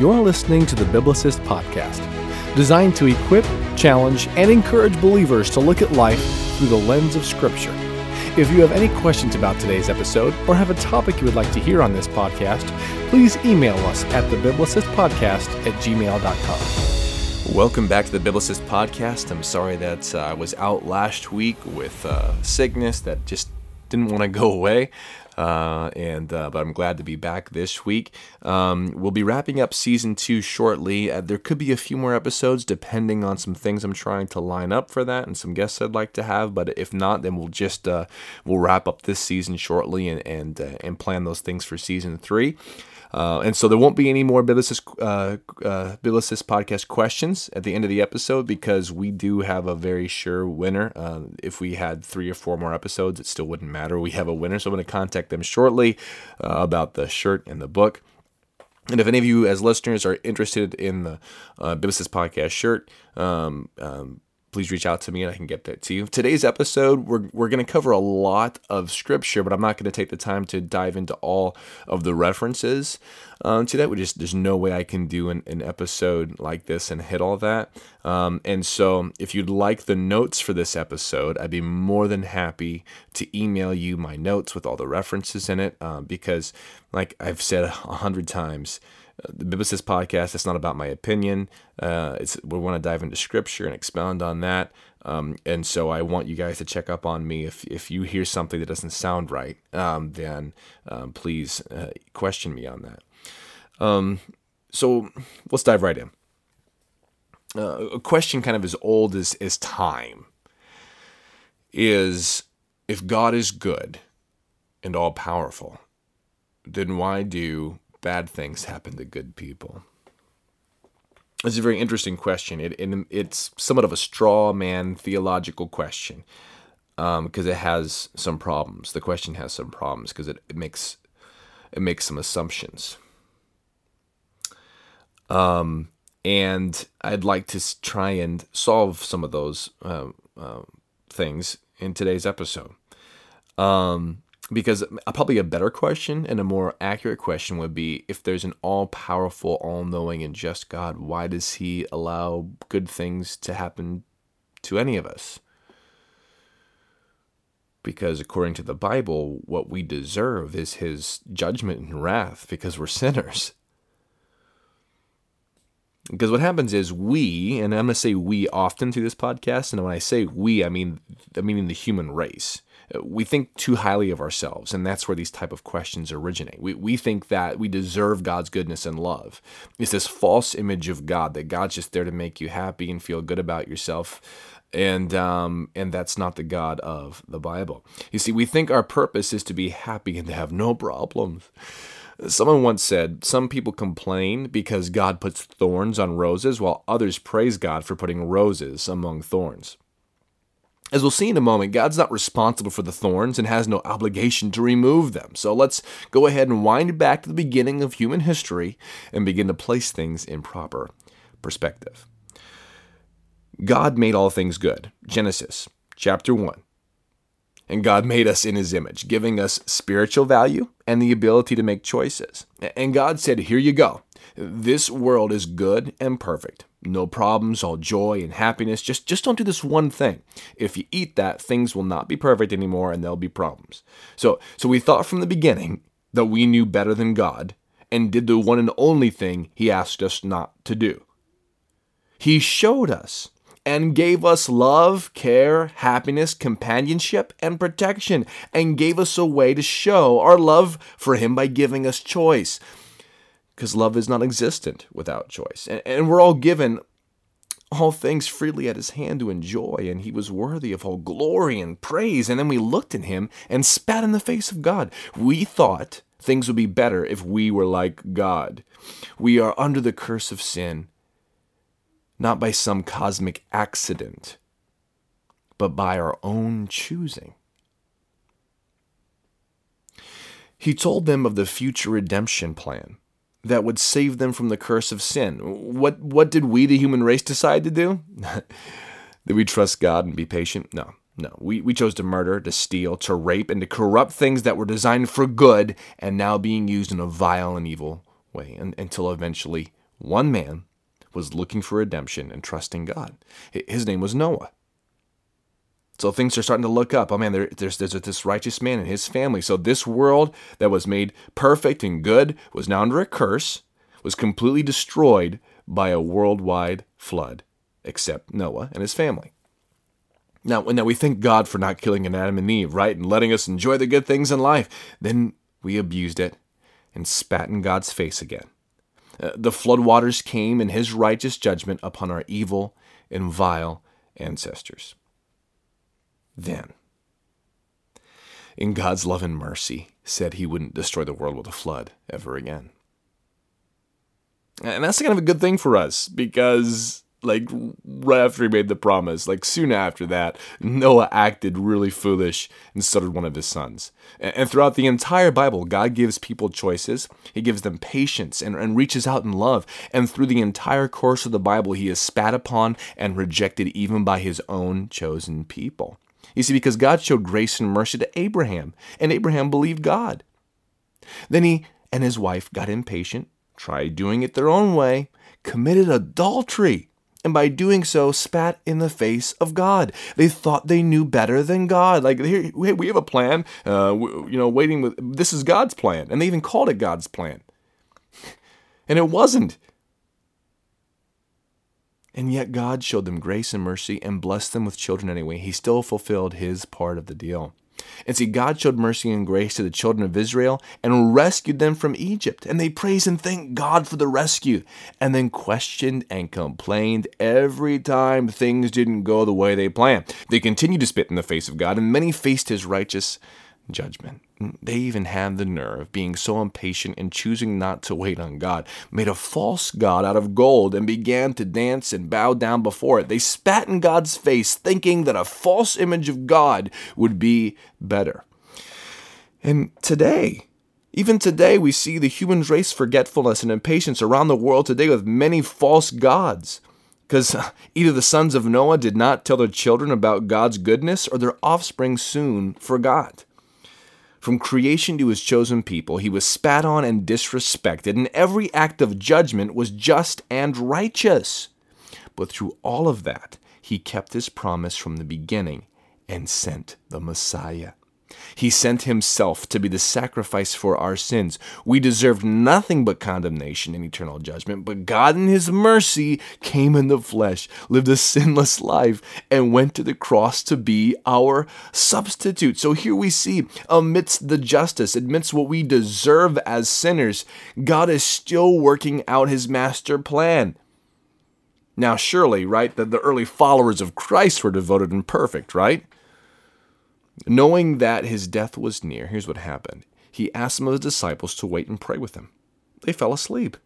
You're listening to the Biblicist Podcast, designed to equip, challenge, and encourage believers to look at life through the lens of Scripture. If you have any questions about today's episode or have a topic you would like to hear on this podcast, please email us at thebiblicistpodcast at gmail.com. Welcome back to the Biblicist Podcast. I'm sorry that uh, I was out last week with uh, sickness that just didn't want to go away. Uh, and uh, but I'm glad to be back this week. Um, we'll be wrapping up season two shortly. Uh, there could be a few more episodes depending on some things I'm trying to line up for that and some guests I'd like to have. But if not, then we'll just uh, we'll wrap up this season shortly and and uh, and plan those things for season three. Uh, and so there won't be any more Biblicist, uh, uh, Biblicist podcast questions at the end of the episode because we do have a very sure winner. Uh, if we had three or four more episodes, it still wouldn't matter. We have a winner, so I'm going to contact them shortly uh, about the shirt and the book. And if any of you, as listeners, are interested in the uh, Biblicist podcast shirt, um, um, please reach out to me and I can get that to you. Today's episode, we're, we're going to cover a lot of scripture, but I'm not going to take the time to dive into all of the references um, to that. We just there's no way I can do an, an episode like this and hit all that. Um, and so, if you'd like the notes for this episode, I'd be more than happy to email you my notes with all the references in it, um, because, like I've said a hundred times the Biblicist podcast. It's not about my opinion. Uh, it's we want to dive into Scripture and expound on that. Um, and so I want you guys to check up on me. If if you hear something that doesn't sound right, um, then um, please uh, question me on that. Um, so let's dive right in. Uh, a question kind of as old as, as time is if God is good and all powerful, then why do bad things happen to good people? It's a very interesting question. It, it it's somewhat of a straw man theological question because um, it has some problems. The question has some problems because it, it makes it makes some assumptions. Um, and I'd like to try and solve some of those uh, uh, things in today's episode. Um, because um, uh, probably a better question and a more accurate question would be if there's an all powerful, all knowing, and just God, why does He allow good things to happen to any of us? Because according to the Bible, what we deserve is His judgment and wrath because we're sinners. Because what happens is we, and I'm going to say we often through this podcast, and when I say we, I mean I the human race we think too highly of ourselves and that's where these type of questions originate we, we think that we deserve god's goodness and love it's this false image of god that god's just there to make you happy and feel good about yourself and um, and that's not the God of the Bible. You see, we think our purpose is to be happy and to have no problems. Someone once said, Some people complain because God puts thorns on roses, while others praise God for putting roses among thorns. As we'll see in a moment, God's not responsible for the thorns and has no obligation to remove them. So let's go ahead and wind back to the beginning of human history and begin to place things in proper perspective. God made all things good. Genesis chapter 1. And God made us in his image, giving us spiritual value and the ability to make choices. And God said, Here you go. This world is good and perfect. No problems, all joy and happiness. Just just don't do this one thing. If you eat that, things will not be perfect anymore and there'll be problems. So so we thought from the beginning that we knew better than God and did the one and only thing he asked us not to do. He showed us and gave us love, care, happiness, companionship, and protection, and gave us a way to show our love for Him by giving us choice because love is not existent without choice. And, and, we're all given all things freely at his hand to enjoy, and he was worthy of all glory and praise. And then we looked at him and spat in the face of God. We thought things would be better if we were like God. We are under the curse of sin, not by some cosmic accident, but by our own choosing. He told them of the future redemption plan that would save them from the curse of sin. What what did we, the human race, decide to do? did we trust God and be patient? No. No, we, we chose to murder, to steal, to rape, and to corrupt things that were designed for good and now being used in a vile and evil way and, until eventually one man, was looking for redemption and trusting God. His name was Noah. So things are starting to look up. Oh man, there, there's, there's this righteous man and his family. So this world that was made perfect and good was now under a curse, was completely destroyed by a worldwide flood, except Noah and his family. Now, now we thank God for not killing Adam and Eve, right, and letting us enjoy the good things in life. Then we abused it and spat in God's face again. Uh, the floodwaters came in his righteous judgment upon our evil and vile ancestors. Then, in God's love and mercy, said he wouldn't destroy the world with a flood ever again. And that's kind of a good thing for us because like right after he made the promise, like soon after that, Noah acted really foolish and started one of his sons. And throughout the entire Bible, God gives people choices. He gives them patience and, and reaches out in love. And through the entire course of the Bible, he is spat upon and rejected even by his own chosen people. You see, because God showed grace and mercy to Abraham, and Abraham believed God. Then he and his wife got impatient, tried doing it their own way, committed adultery and by doing so spat in the face of God. They thought they knew better than God. Like hey, we have a plan. Uh, you know, waiting with this is God's plan, and they even called it God's plan, and it wasn't. And yet God showed them grace and mercy and blessed them with children anyway. He still fulfilled his part of the deal. And see, God showed mercy and grace to the children of Israel and rescued them from Egypt. And they praised and thanked God for the rescue, and then questioned and complained every time things didn't go the way they planned. They continued to spit in the face of God, and many faced his righteous judgment. They even had the nerve, being so impatient and choosing not to wait on God, made a false God out of gold and began to dance and bow down before it. They spat in God's face, thinking that a false image of God would be better. And today, even today, we see the human race forgetfulness and impatience around the world today with many false gods. Because either the sons of Noah did not tell their children about God's goodness, or their offspring soon forgot. From creation to his chosen people, he was spat on and disrespected, and every act of judgment was just and righteous. But through all of that, he kept his promise from the beginning and sent the Messiah. He sent himself to be the sacrifice for our sins. We deserved nothing but condemnation and eternal judgment, but God in his mercy came in the flesh, lived a sinless life, and went to the cross to be our substitute. So here we see, amidst the justice, amidst what we deserve as sinners, God is still working out his master plan. Now, surely, right, that the early followers of Christ were devoted and perfect, right? Knowing that his death was near, here's what happened. He asked some of his disciples to wait and pray with him. They fell asleep.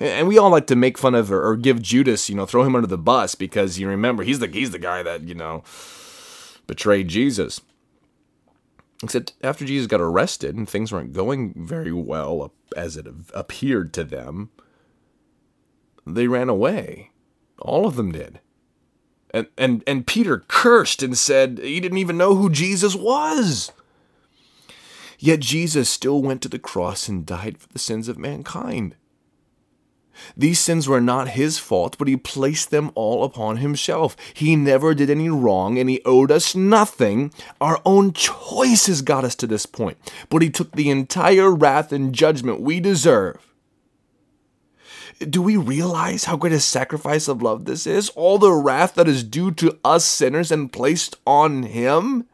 And we all like to make fun of or, give Judas, you know, throw him under the bus because you remember he's the he's the guy that, you know, betrayed Jesus. Except after Jesus got arrested and things weren't going very well as it appeared to them, they ran away. All of them did. And, and, and Peter cursed and said he didn't even know who Jesus was. Yet Jesus still went to the cross and died for the sins of mankind. These sins were not his fault, but he placed them all upon himself. He never did any wrong and he owed us nothing. Our own choices got us to this point, but he took the entire wrath and judgment we deserve do we realize how great a sacrifice of love this is? All the wrath that is due to us sinners and placed on him?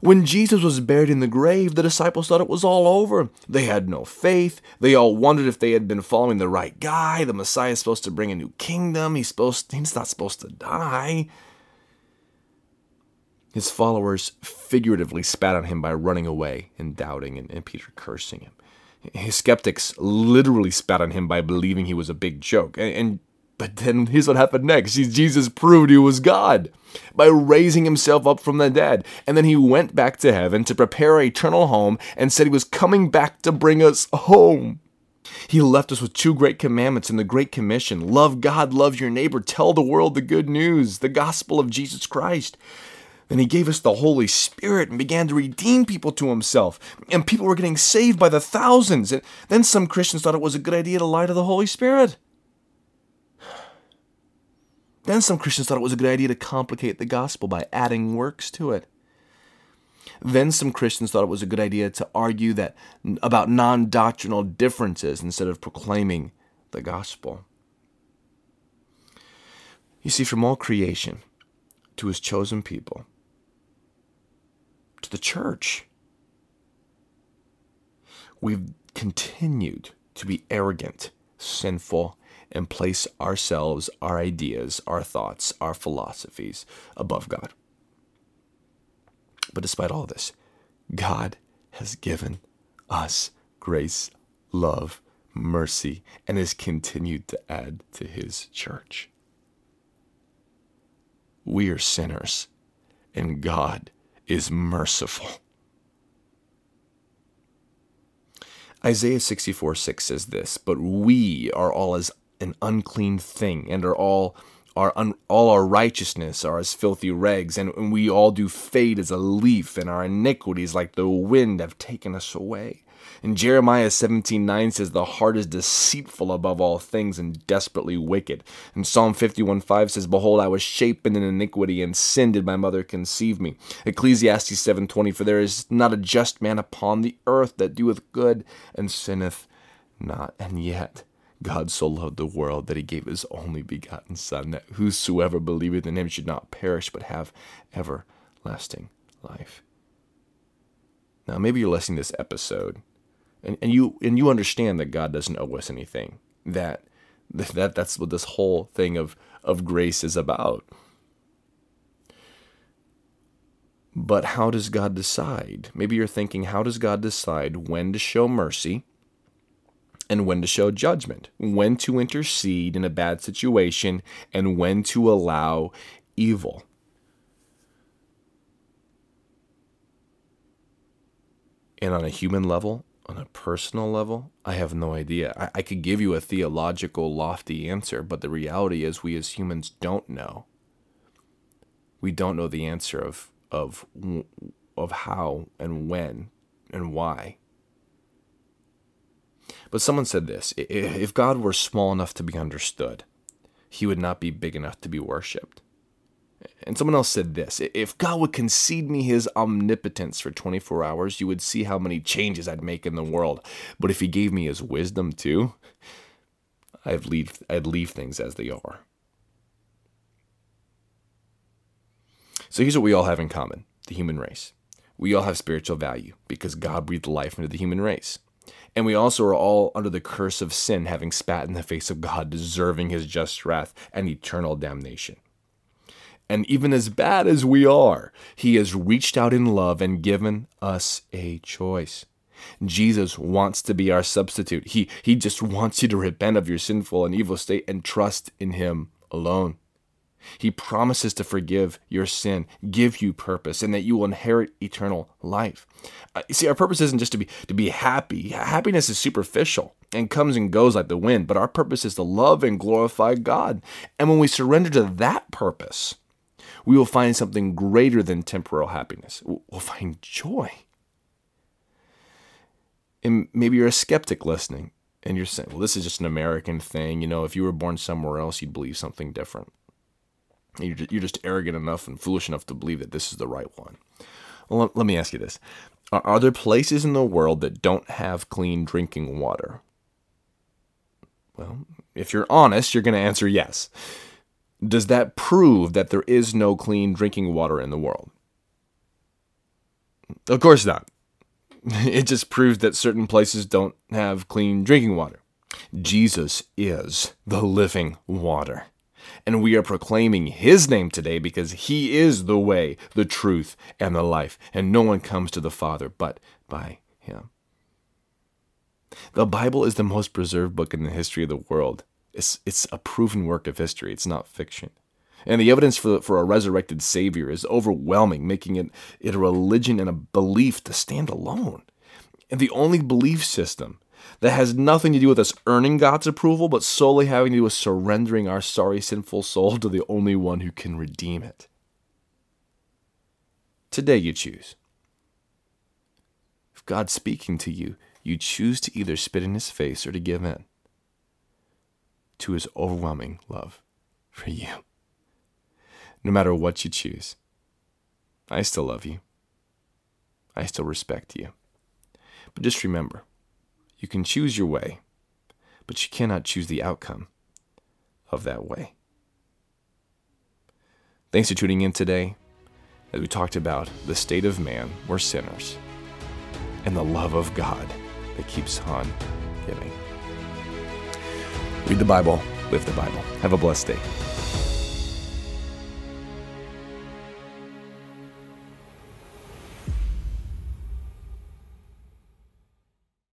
When Jesus was buried in the grave, the disciples thought it was all over. They had no faith. They all wondered if they had been following the right guy. The Messiah is supposed to bring a new kingdom. He's supposed he's not supposed to die. His followers figuratively spat on him by running away and doubting and, and Peter cursing him. His skeptics literally spat on him by believing he was a big joke. And, and but then here's what happened next. Jesus proved he was God by raising himself up from the dead. And then he went back to heaven to prepare an eternal home and said he was coming back to bring us home. He left us with two great commandments in the Great Commission love God, love your neighbor, tell the world the good news, the gospel of Jesus Christ. Then he gave us the Holy Spirit and began to redeem people to himself. And people were getting saved by the thousands. And then some Christians thought it was a good idea to lie to the Holy Spirit. Then some Christians thought it was a good idea to complicate the gospel by adding works to it. Then some Christians thought it was a good idea to argue that about non-doctrinal differences instead of proclaiming the gospel. You see, from all creation to his chosen people to the church, we've continued to be arrogant, sinful, and place ourselves, our ideas, our thoughts, our philosophies above God. But despite all this, God has given us grace, love, mercy, and has continued to add to his church. We are sinners, and God is merciful. Isaiah 64 6 says this, but we are all as an unclean thing, and are all our un, all our righteousness are as filthy rags, and, and we all do fade as a leaf, and our iniquities like the wind have taken us away. And Jeremiah 17:9 says the heart is deceitful above all things and desperately wicked. And Psalm 51:5 says behold I was shapen in iniquity and sin did my mother conceive me. Ecclesiastes 7:20 for there is not a just man upon the earth that doeth good and sinneth not. And yet God so loved the world that he gave his only begotten Son, that whosoever believeth in him should not perish, but have everlasting life. Now, maybe you're listening to this episode, and, and you and you understand that God doesn't owe us anything. That that that's what this whole thing of of grace is about. But how does God decide? Maybe you're thinking, how does God decide when to show mercy and when to show judgment, when to intercede in a bad situation, and when to allow evil. And on a human level, on a personal level, I have no idea. I, I, could give you a theological, lofty answer, but the reality is, we as humans don't know. We don't know the answer of of of how and when and why. But someone said this if God were small enough to be understood, he would not be big enough to be worshiped. And someone else said this if God would concede me his omnipotence for 24 hours, you would see how many changes I'd make in the world. But if he gave me his wisdom too, I'd leave, I'd leave things as they are. So here's what we all have in common the human race. We all have spiritual value because God breathed life into the human race. And we also are all under the curse of sin, having spat in the face of God, deserving his just wrath and eternal damnation. And even as bad as we are, he has reached out in love and given us a choice. Jesus wants to be our substitute. He, he just wants you to repent of your sinful and evil state and trust in him alone. He promises to forgive your sin, give you purpose, and that you will inherit eternal life. Uh, see, our purpose isn't just to be to be happy. Happiness is superficial and comes and goes like the wind, but our purpose is to love and glorify God. And when we surrender to that purpose, we will find something greater than temporal happiness. We'll find joy. And maybe you're a skeptic listening and you're saying, well, this is just an American thing. You know, if you were born somewhere else, you'd believe something different. You're just arrogant enough and foolish enough to believe that this is the right one. Well, let me ask you this Are, are there places in the world that don't have clean drinking water? Well, if you're honest, you're going to answer yes. Does that prove that there is no clean drinking water in the world? Of course not. It just proves that certain places don't have clean drinking water. Jesus is the living water. And we are proclaiming his name today because he is the way, the truth, and the life. And no one comes to the Father but by him. The Bible is the most preserved book in the history of the world. It's, it's a proven work of history, it's not fiction. And the evidence for, for a resurrected Savior is overwhelming, making it, it a religion and a belief to stand alone. And the only belief system that has nothing to do with us earning God's approval, but solely having to do with surrendering our sorry, sinful soul to the only one who can redeem it. Today you choose. If God's speaking to you, you choose to either spit in his face or to give in to his overwhelming love for you. No matter what you choose, I still love you. I still respect you. But just remember, you can choose your way, but you cannot choose the outcome of that way. Thanks for tuning in today as we talked about the state of man, we're sinners, and the love of God that keeps on giving. Read the Bible, live the Bible. Have a blessed day.